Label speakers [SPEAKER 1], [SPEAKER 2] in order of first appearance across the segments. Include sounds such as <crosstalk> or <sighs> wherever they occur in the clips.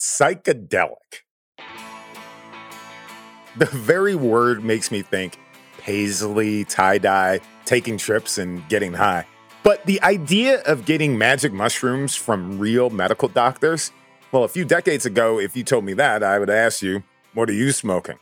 [SPEAKER 1] psychedelic. The very word makes me think paisley, tie dye, taking trips, and getting high. But the idea of getting magic mushrooms from real medical doctors, well, a few decades ago, if you told me that, I would ask you, what are you smoking?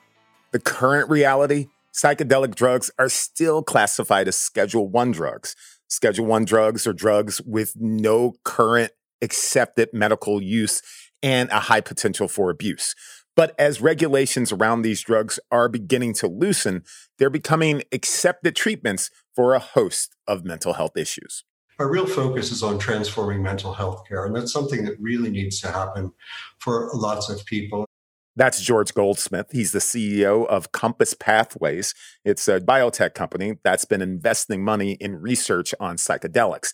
[SPEAKER 1] The current reality psychedelic drugs are still classified as Schedule 1 drugs. Schedule 1 drugs are drugs with no current accepted medical use and a high potential for abuse. But as regulations around these drugs are beginning to loosen, they're becoming accepted treatments for a host of mental health issues.
[SPEAKER 2] Our real focus is on transforming mental health care, and that's something that really needs to happen for lots of people.
[SPEAKER 1] That's George Goldsmith. He's the CEO of Compass Pathways. It's a biotech company that's been investing money in research on psychedelics.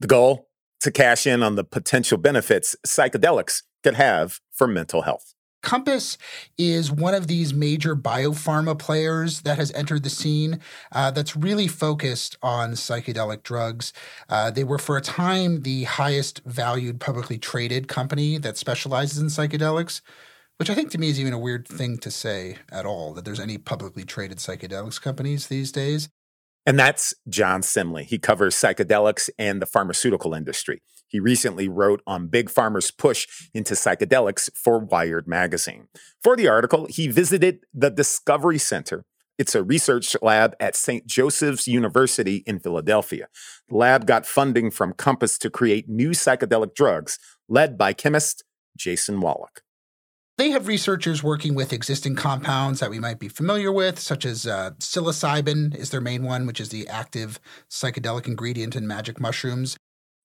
[SPEAKER 1] The goal? To cash in on the potential benefits psychedelics could have for mental health.
[SPEAKER 3] Compass is one of these major biopharma players that has entered the scene uh, that's really focused on psychedelic drugs. Uh, they were, for a time, the highest valued publicly traded company that specializes in psychedelics, which I think to me is even a weird thing to say at all that there's any publicly traded psychedelics companies these days.
[SPEAKER 1] And that's John Semley. He covers psychedelics and the pharmaceutical industry. He recently wrote on Big Pharma's push into psychedelics for Wired magazine. For the article, he visited the Discovery Center. It's a research lab at St. Joseph's University in Philadelphia. The lab got funding from Compass to create new psychedelic drugs, led by chemist Jason Wallach.
[SPEAKER 3] They have researchers working with existing compounds that we might be familiar with, such as uh, psilocybin is their main one, which is the active psychedelic ingredient in magic mushrooms.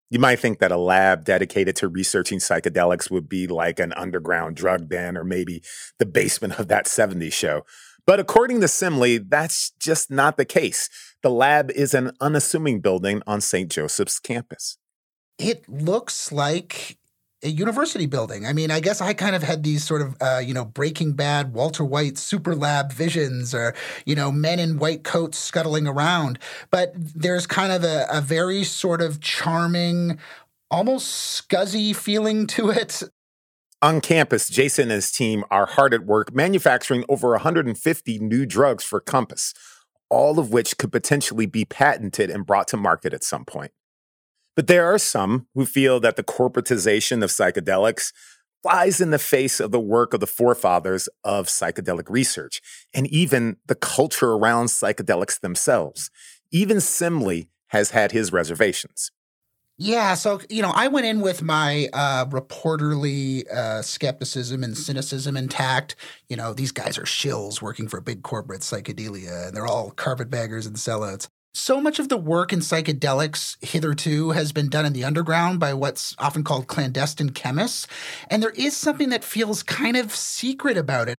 [SPEAKER 1] You might think that a lab dedicated to researching psychedelics would be like an underground drug den or maybe the basement of that 70s show. But according to Semley, that's just not the case. The lab is an unassuming building on St. Joseph's campus.
[SPEAKER 3] It looks like a university building. I mean, I guess I kind of had these sort of, uh, you know, Breaking Bad, Walter White super lab visions or, you know, men in white coats scuttling around. But there's kind of a, a very sort of charming, almost scuzzy feeling to it.
[SPEAKER 1] On campus, Jason and his team are hard at work manufacturing over 150 new drugs for Compass, all of which could potentially be patented and brought to market at some point. But there are some who feel that the corporatization of psychedelics flies in the face of the work of the forefathers of psychedelic research and even the culture around psychedelics themselves. Even Semley has had his reservations.
[SPEAKER 3] Yeah, so you know, I went in with my uh, reporterly uh, skepticism and cynicism intact. You know, these guys are shills working for big corporate psychedelia, and they're all carpetbaggers and sellouts so much of the work in psychedelics hitherto has been done in the underground by what's often called clandestine chemists. And there is something that feels kind of secret about it.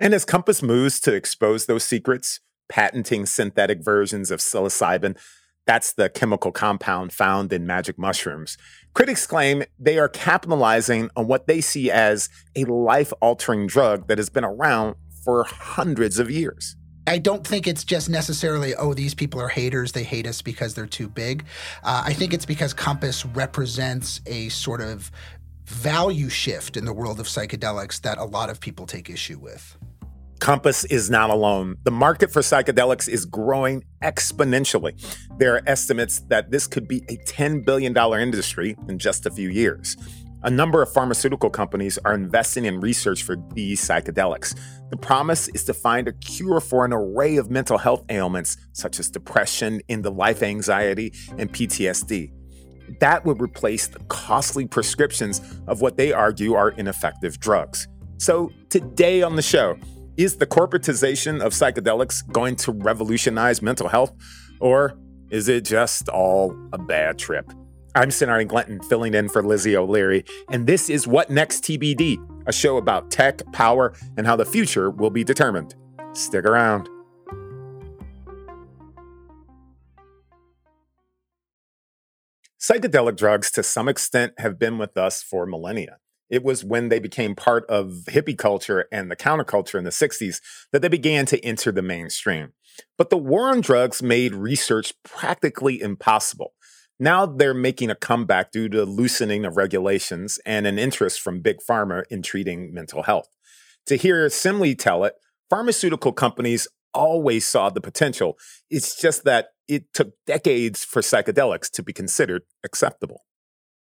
[SPEAKER 1] And as Compass moves to expose those secrets, patenting synthetic versions of psilocybin, that's the chemical compound found in magic mushrooms. Critics claim they are capitalizing on what they see as a life altering drug that has been around for hundreds of years.
[SPEAKER 3] I don't think it's just necessarily, oh, these people are haters. They hate us because they're too big. Uh, I think it's because Compass represents a sort of value shift in the world of psychedelics that a lot of people take issue with.
[SPEAKER 1] Compass is not alone. The market for psychedelics is growing exponentially. There are estimates that this could be a $10 billion industry in just a few years. A number of pharmaceutical companies are investing in research for these psychedelics. The promise is to find a cure for an array of mental health ailments such as depression, end of life anxiety, and PTSD. That would replace the costly prescriptions of what they argue are ineffective drugs. So, today on the show, is the corporatization of psychedelics going to revolutionize mental health, or is it just all a bad trip? I'm Sonari Glinton, filling in for Lizzie O'Leary, and this is What Next TBD, a show about tech, power, and how the future will be determined. Stick around. Psychedelic drugs, to some extent, have been with us for millennia. It was when they became part of hippie culture and the counterculture in the 60s that they began to enter the mainstream. But the war on drugs made research practically impossible. Now they're making a comeback due to loosening of regulations and an interest from big pharma in treating mental health. To hear Semley tell it, pharmaceutical companies always saw the potential. It's just that it took decades for psychedelics to be considered acceptable.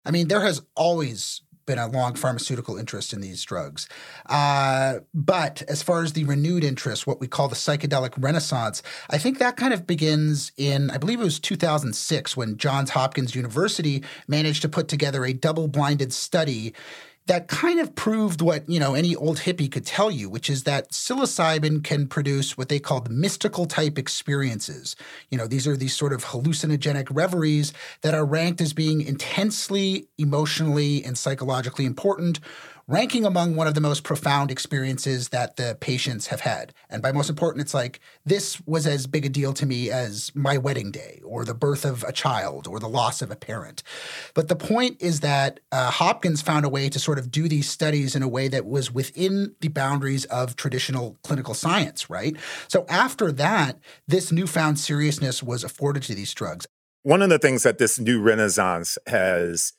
[SPEAKER 3] I mean, there has always been a long pharmaceutical interest in these drugs. Uh, but as far as the renewed interest, what we call the psychedelic renaissance, I think that kind of begins in, I believe it was 2006 when Johns Hopkins University managed to put together a double blinded study that kind of proved what you know any old hippie could tell you, which is that psilocybin can produce what they call mystical type experiences. You know, these are these sort of hallucinogenic reveries that are ranked as being intensely emotionally and psychologically important ranking among one of the most profound experiences that the patients have had. And by most important, it's like this was as big a deal to me as my wedding day or the birth of a child or the loss of a parent. But the point is that uh, Hopkins found a way to sort of do these studies in a way that was within the boundaries of traditional clinical science, right? So after that, this newfound seriousness was afforded to these drugs.
[SPEAKER 1] One of the things that this new renaissance has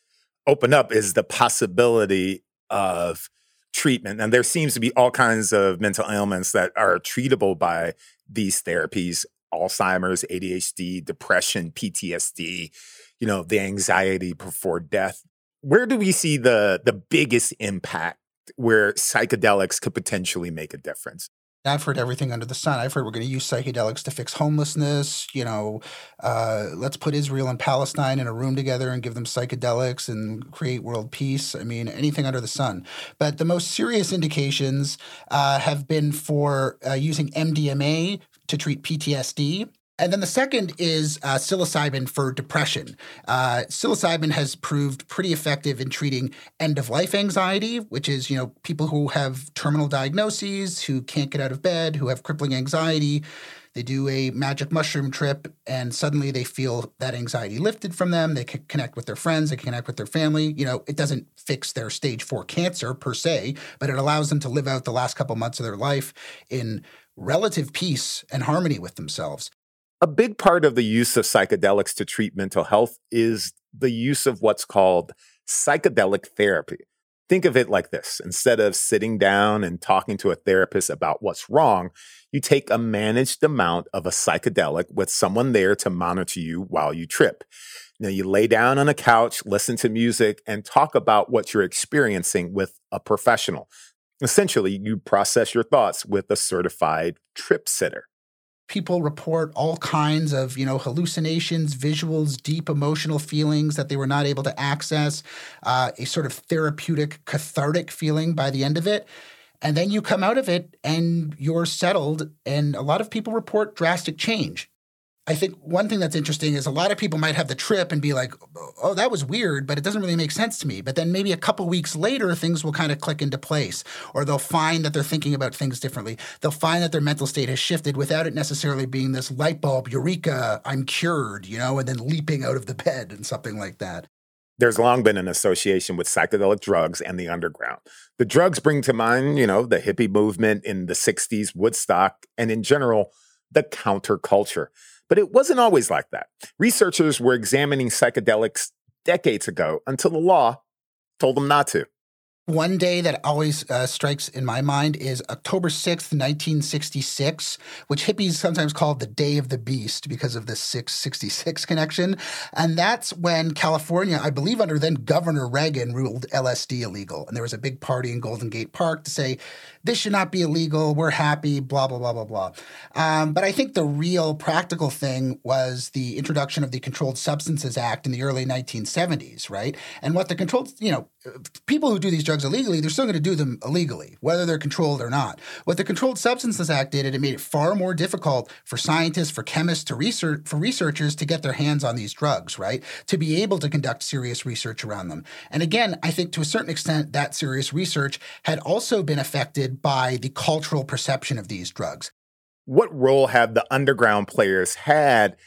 [SPEAKER 1] opened up is the possibility of treatment. And there seems to be all kinds of mental ailments that are treatable by these therapies Alzheimer's, ADHD, depression, PTSD, you know, the anxiety before death. Where do we see the the biggest impact where psychedelics could potentially make a difference?
[SPEAKER 3] I've heard everything under the sun. I've heard we're going to use psychedelics to fix homelessness. You know, uh, let's put Israel and Palestine in a room together and give them psychedelics and create world peace. I mean, anything under the sun. But the most serious indications uh, have been for uh, using MDMA to treat PTSD and then the second is uh, psilocybin for depression. Uh, psilocybin has proved pretty effective in treating end of life anxiety, which is, you know, people who have terminal diagnoses, who can't get out of bed, who have crippling anxiety. They do a magic mushroom trip and suddenly they feel that anxiety lifted from them. They can connect with their friends, they can connect with their family. You know, it doesn't fix their stage four cancer per se, but it allows them to live out the last couple months of their life in relative peace and harmony with themselves.
[SPEAKER 1] A big part of the use of psychedelics to treat mental health is the use of what's called psychedelic therapy. Think of it like this instead of sitting down and talking to a therapist about what's wrong, you take a managed amount of a psychedelic with someone there to monitor you while you trip. Now, you lay down on a couch, listen to music, and talk about what you're experiencing with a professional. Essentially, you process your thoughts with a certified trip sitter
[SPEAKER 3] people report all kinds of you know hallucinations visuals deep emotional feelings that they were not able to access uh, a sort of therapeutic cathartic feeling by the end of it. And then you come out of it and you're settled and a lot of people report drastic change I think one thing that's interesting is a lot of people might have the trip and be like, oh, that was weird, but it doesn't really make sense to me. But then maybe a couple weeks later, things will kind of click into place, or they'll find that they're thinking about things differently. They'll find that their mental state has shifted without it necessarily being this light bulb, eureka, I'm cured, you know, and then leaping out of the bed and something like that.
[SPEAKER 1] There's long been an association with psychedelic drugs and the underground. The drugs bring to mind, you know, the hippie movement in the 60s, Woodstock, and in general, the counterculture. But it wasn't always like that. Researchers were examining psychedelics decades ago until the law told them not to.
[SPEAKER 3] One day that always uh, strikes in my mind is October 6th, 1966, which hippies sometimes call the Day of the Beast because of the 666 connection. And that's when California, I believe under then Governor Reagan, ruled LSD illegal. And there was a big party in Golden Gate Park to say, this should not be illegal. We're happy, blah, blah, blah, blah, blah. Um, but I think the real practical thing was the introduction of the Controlled Substances Act in the early 1970s, right? And what the controlled, you know, people who do these drugs illegally, they're still going to do them illegally, whether they're controlled or not. What the Controlled Substances Act did, it made it far more difficult for scientists, for chemists, to research, for researchers to get their hands on these drugs, right? To be able to conduct serious research around them. And again, I think to a certain extent, that serious research had also been affected by the cultural perception of these drugs.
[SPEAKER 1] What role have the underground players had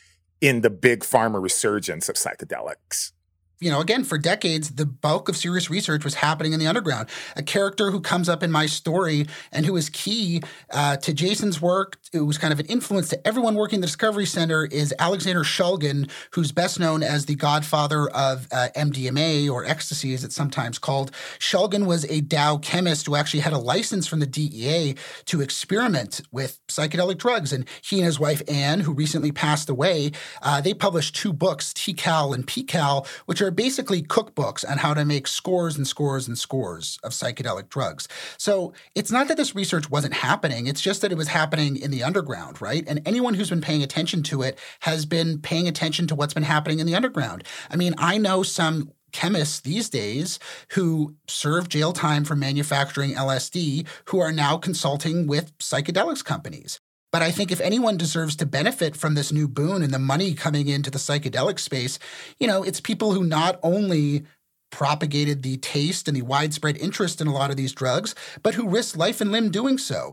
[SPEAKER 1] in the big pharma resurgence of psychedelics?
[SPEAKER 3] You know, again, for decades, the bulk of serious research was happening in the underground. A character who comes up in my story and who is key uh, to Jason's work, who was kind of an influence to everyone working in the Discovery Center, is Alexander Shulgin, who's best known as the godfather of uh, MDMA or ecstasy, as it's sometimes called. Shulgin was a Dow chemist who actually had a license from the DEA to experiment with psychedelic drugs. And he and his wife, Ann, who recently passed away, uh, they published two books, TiHKAL and PiHKAL, which are are basically cookbooks on how to make scores and scores and scores of psychedelic drugs. So it's not that this research wasn't happening, it's just that it was happening in the underground, right? And anyone who's been paying attention to it has been paying attention to what's been happening in the underground. I mean, I know some chemists these days who serve jail time for manufacturing LSD who are now consulting with psychedelics companies. But I think if anyone deserves to benefit from this new boon and the money coming into the psychedelic space, you know, it's people who not only propagated the taste and the widespread interest in a lot of these drugs, but who risked life and limb doing so.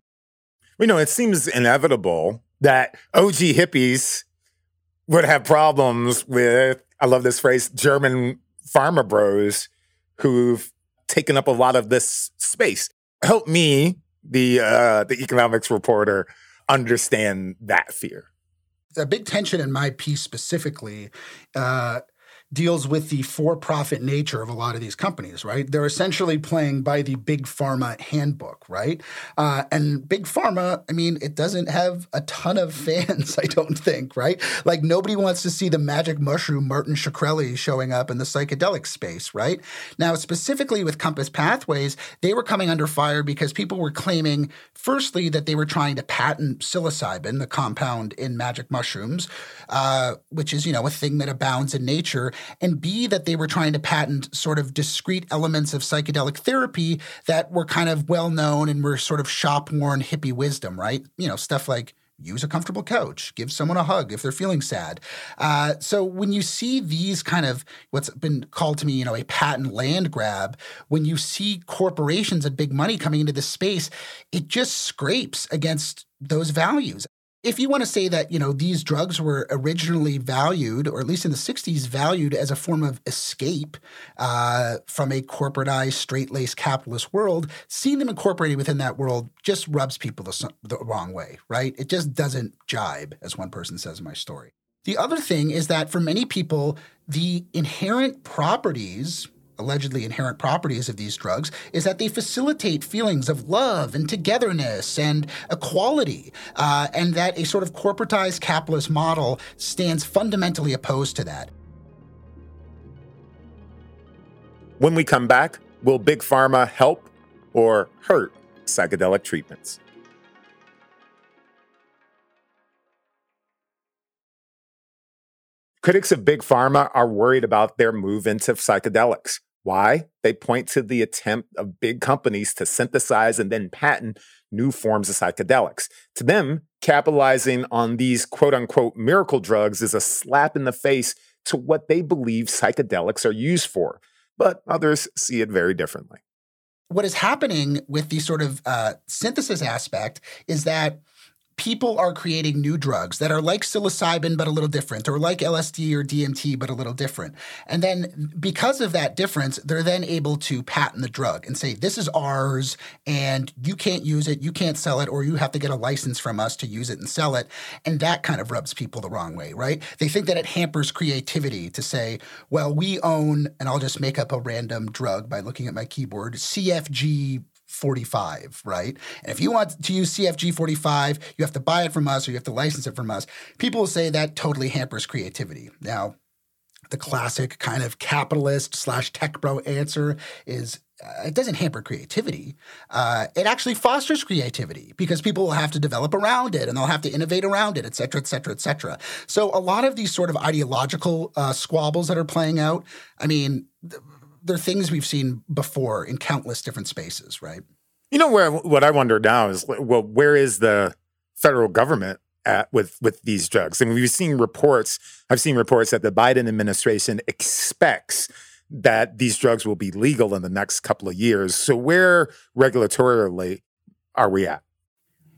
[SPEAKER 1] You know it seems inevitable that OG hippies would have problems with, I love this phrase, German pharma bros who've taken up a lot of this space. Help me, the uh, the economics reporter, understand that fear.
[SPEAKER 3] A big tension in my piece specifically uh, deals with the for-profit nature of a lot of these companies, right? They're essentially playing by the big pharma handbook, right? Uh, and big pharma, I mean, it doesn't have a ton of <laughs> fans, I don't think, right? Like nobody wants to see the magic mushroom Martin Shkreli showing up in the psychedelic space, right? Now, specifically with Compass Pathways, they were coming under fire because people were claiming, firstly, that they were trying to patent psilocybin, the compound in magic mushrooms, uh, which is, you know, a thing that abounds in nature and B, that they were trying to patent sort of discrete elements of psychedelic therapy that were kind of well known and were sort of shop worn hippie wisdom, right? You know, stuff like use a comfortable couch, give someone a hug if they're feeling sad. Uh, so when you see these kind of what's been called to me, you know, a patent land grab, when you see corporations and big money coming into this space, it just scrapes against those values if you want to say that you know these drugs were originally valued or at least in the 60s valued as a form of escape uh, from a corporatized straight-laced capitalist world seeing them incorporated within that world just rubs people the, the wrong way right? It just doesn't jibe as one person says in my story. The other thing is that for many people the inherent properties allegedly inherent properties of these drugs is that they facilitate feelings of love and togetherness and equality, uh, and that a sort of corporatized capitalist model stands fundamentally opposed to that.
[SPEAKER 1] When we come back, will Big Pharma help or hurt psychedelic treatments? Critics of Big Pharma are worried about their move into psychedelics. Why? They point to the attempt of big companies to synthesize and then patent new forms of psychedelics. To them, capitalizing on these quote unquote miracle drugs is a slap in the face to what they believe psychedelics are used for. But others see it very differently.
[SPEAKER 3] What is happening with the sort of uh, synthesis aspect is that people are creating new drugs that are like psilocybin but a little different or like LSD or DMT but a little different. And then because of that difference, they're then able to patent the drug and say this is ours and you can't use it, you can't sell it or you have to get a license from us to use it and sell it. And that kind of rubs people the wrong way, right? They think that it hampers creativity to say, well, we own and I'll just make up a random drug by looking at my keyboard, CFG 45, right? And if you want to use CFG 45, you have to buy it from us or you have to license it from us. People will say that totally hampers creativity. Now, the classic kind of capitalist slash tech bro answer is uh, it doesn't hamper creativity. Uh, it actually fosters creativity because people will have to develop around it and they'll have to innovate around it, et cetera, et cetera, et cetera. So a lot of these sort of ideological uh, squabbles that are playing out, I mean, th- they're things we've seen before in countless different spaces, right?
[SPEAKER 1] You know where what I wonder now is well, where is the federal government at with with these drugs? I mean, we've seen reports. I've seen reports that the Biden administration expects that these drugs will be legal in the next couple of years. So where regulatorily are we at?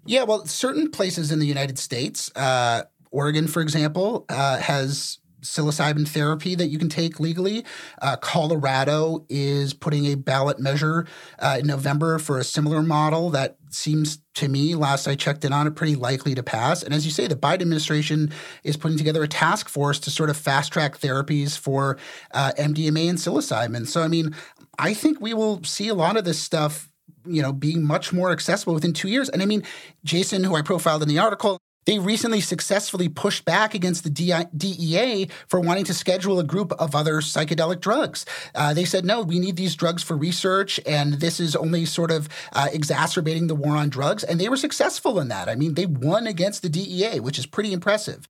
[SPEAKER 3] Yeah, well, certain places in the United States, uh, Oregon, for example, uh, has psilocybin therapy that you can take legally. Uh, Colorado is putting a ballot measure uh, in November for a similar model that seems to me, last I checked in on it, pretty likely to pass. And as you say, the Biden administration is putting together a task force to sort of fast track therapies for uh, MDMA and psilocybin. So, I mean, I think we will see a lot of this stuff you know being much more accessible within two years and i mean jason who i profiled in the article they recently successfully pushed back against the DEA for wanting to schedule a group of other psychedelic drugs. Uh, they said, no, we need these drugs for research, and this is only sort of uh, exacerbating the war on drugs. And they were successful in that. I mean, they won against the DEA, which is pretty impressive.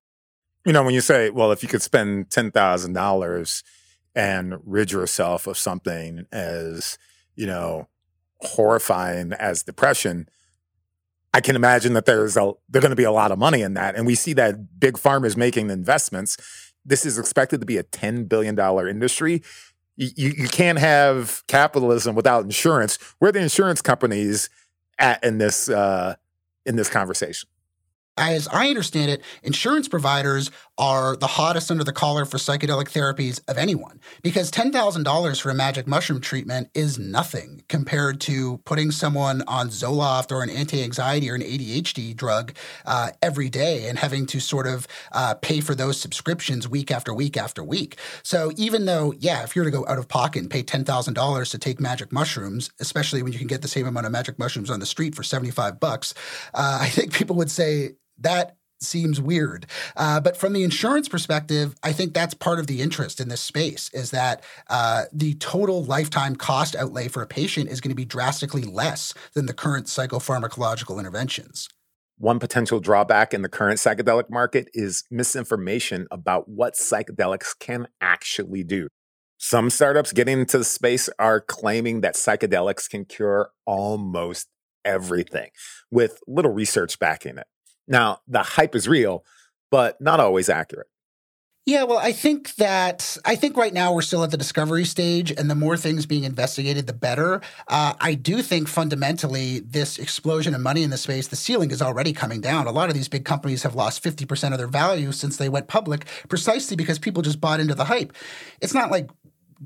[SPEAKER 1] You know, when you say, well, if you could spend $10,000 and rid yourself of something as, you know, horrifying as depression, I can imagine that there's a there's going to be a lot of money in that, and we see that big pharma is making investments. This is expected to be a ten billion dollar industry. You, you can't have capitalism without insurance. Where the insurance companies at in this uh, in this conversation?
[SPEAKER 3] as I understand it, insurance providers are the hottest under the collar for psychedelic therapies of anyone because $10,000 for a magic mushroom treatment is nothing compared to putting someone on Zoloft or an anti anxiety or an ADHD drug uh, every day and having to sort of uh, pay for those subscriptions week after week after week. So even though, yeah, if you were to go out of pocket and pay $10,000 to take magic mushrooms, especially when you can get the same amount of magic mushrooms on the street for 75 bucks, uh, <laughs> I think people would say that seems weird. Uh, but from the insurance perspective, I think that's part of the interest in this space is that uh, the total lifetime cost outlay for a patient is going to be drastically less than the current psychopharmacological interventions.
[SPEAKER 1] One potential drawback in the current psychedelic market is misinformation about what psychedelics can actually do. Some startups getting into the space are claiming that psychedelics can cure almost everything with little research backing it. Now, the hype is real, but not always accurate.
[SPEAKER 3] Yeah, well, I think that I think right now we're still at the discovery stage, and the more things being investigated, the better. Uh, I do think fundamentally this explosion of money in the space, the ceiling is already coming down. A lot of these big companies have lost fifty percent of their value since they went public, precisely because people just bought into the hype. It's not like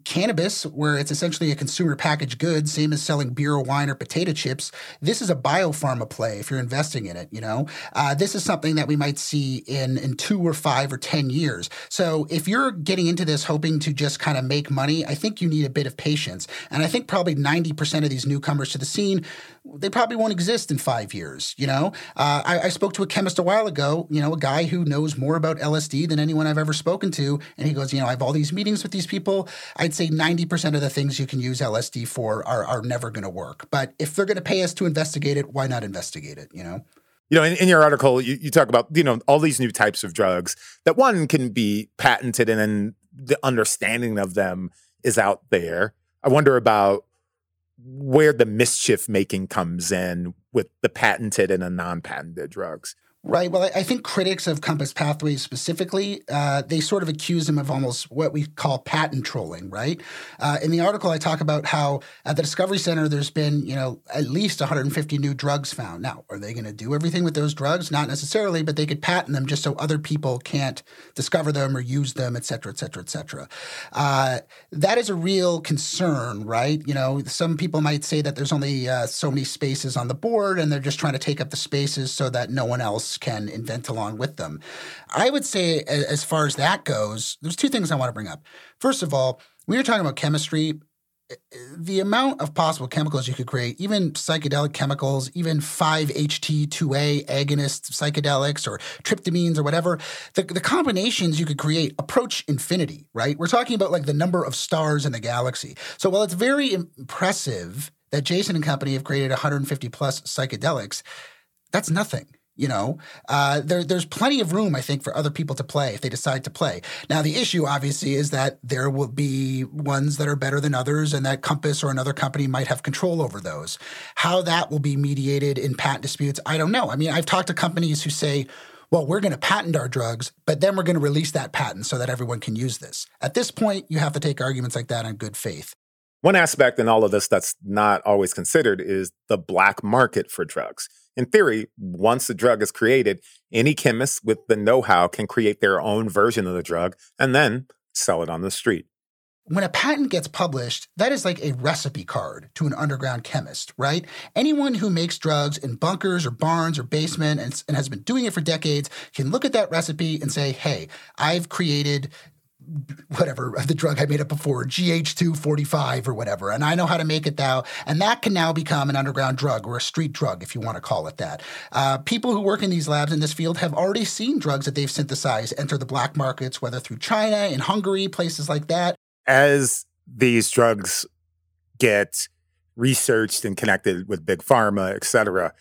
[SPEAKER 3] cannabis, where it's essentially a consumer packaged good, same as selling beer or wine or potato chips, this is a biopharma play if you're investing in it. You know, uh, this is something that we might see in in two or five or ten years. So if you're getting into this hoping to just kind of make money, I think you need a bit of patience. And I think probably ninety percent of these newcomers to the scene, they probably won't exist in five years. You know, uh, I, I spoke to a chemist a while ago. You know, a guy who knows more about LSD than anyone I've ever spoken to, and he goes, you know, I have all these meetings with these people. I'd say 90% of the things you can use LSD for are, are never going to work. But if they're going to pay us to investigate it, why not investigate it, you know?
[SPEAKER 1] You know, in, in your article, you, you, talk about, you know, all these new types of drugs that one can be patented and then the understanding of them is out there. I wonder about where the mischief making comes in with the patented and the non patented drugs.
[SPEAKER 3] Right. Well, I think critics of Compass Pathways specifically, uh, they sort of accuse him of almost what we call patent trolling, right? Uh, in the article, I talk about how at the Discovery Center, there's been, you know, at least 150 new drugs found. Now, are they going to do everything with those drugs? Not necessarily, but they could patent them just so other people can't discover them or use them, et cetera, et cetera, et cetera. Uh, that is a real concern, right? You know, some people might say that there's only uh, so many spaces on the board and they're just trying to take up the spaces so that no one else can invent along with them. I would say, as far as that goes, there's two things I want to bring up. First of all, we were talking about chemistry. The amount of possible chemicals you could create, even psychedelic chemicals, even 5-HT2A agonist psychedelics or tryptamines or whatever, the, the combinations you could create approach infinity, right? We're talking about like the number of stars in the galaxy. So while it's very impressive that Jason and company have created 150 plus psychedelics, that's nothing you know, uh, there, there's plenty of room, I think, for other people to play if they decide to play. Now, the issue, obviously, is that there will be ones that are better than others, and that Compass or another company might have control over those. How that will be mediated in patent disputes, I don't know. I mean, I've talked to companies who say, well, we're going to patent our drugs, but then we're going to release that patent so that everyone can use this. At this point, you have to take arguments like that on good faith.
[SPEAKER 1] One aspect in all of this that's not always considered is the black market for drugs in theory, once the drug is created Any chemist with the know how can create their own version of the drug and then sell it on the street
[SPEAKER 3] when a patent gets published, that is like a recipe card to an underground chemist, right? Anyone who makes drugs in bunkers or barns or basement and, and, has been doing it for decades can look at that recipe and say, hey, I've created whatever the drug I made up before, GH245 or whatever, and I know how to make it now. And that can now become an underground drug or a street drug, if you want to call it that. Uh, people who work in these labs in this field have already seen drugs that they've synthesized enter the black markets, whether through China, in Hungary, places like that.
[SPEAKER 1] As these drugs get researched and connected with big pharma, et cetera,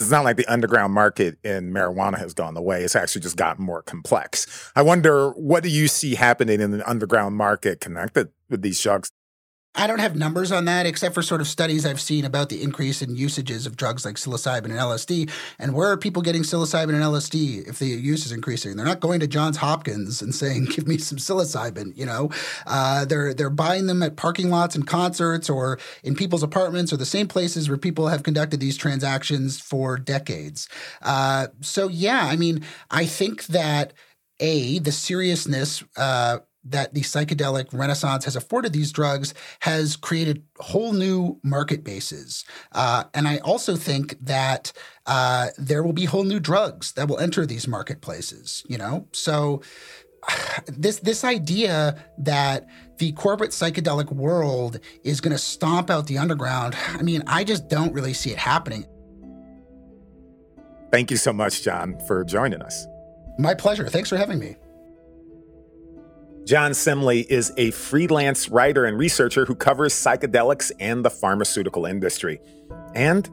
[SPEAKER 1] it's not like the underground market in marijuana has gone away. It's actually just gotten more complex. I wonder what do you see happening in the underground market connected with these drugs?
[SPEAKER 3] I don't have numbers on that except for sort of studies I've seen about the increase in usages of drugs like psilocybin and LSD. And where are people getting psilocybin and LSD if the use is increasing? They're not going to Johns Hopkins and saying, "Give me some psilocybin." You know, uh, they're they're buying them at parking lots and concerts or in people's apartments or the same places where people have conducted these transactions for decades. Uh, so yeah, I mean, I think that a the seriousness. Uh, that the psychedelic renaissance has afforded these drugs has created whole new market bases. Uh, and I also think that uh, there will be whole new drugs that will enter these marketplaces, you know? So <sighs> this this idea that the corporate psychedelic world is going to stomp out the underground, I mean, I just don't really see it happening.
[SPEAKER 1] Thank you so much, John, for joining us.
[SPEAKER 3] My pleasure. Thanks for having me.
[SPEAKER 1] John Semley is a freelance writer and researcher who covers psychedelics and the pharmaceutical industry. And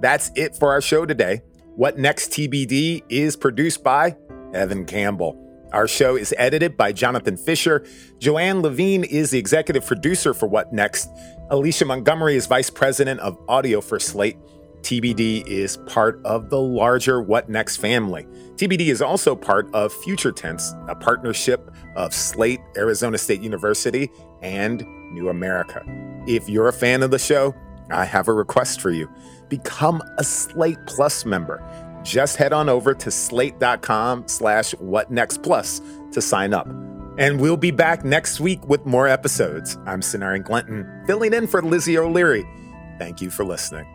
[SPEAKER 1] that's it for our show today. What Next TBD is produced by Evan Campbell. Our show is edited by Jonathan Fischer. Joanne Levine is the executive producer for What Next. Alicia Montgomery is vice president of audio for Slate. TBD is part of the larger What Next family. TBD is also part of Future Tense, a partnership of Slate, Arizona State University, and New America. If you're a fan of the show, I have a request for you. Become a Slate Plus member. Just head on over to slate.com slash whatnextplus to sign up. And we'll be back next week with more episodes. I'm Sonarian Glinton, filling in for Lizzie O'Leary. Thank you for listening.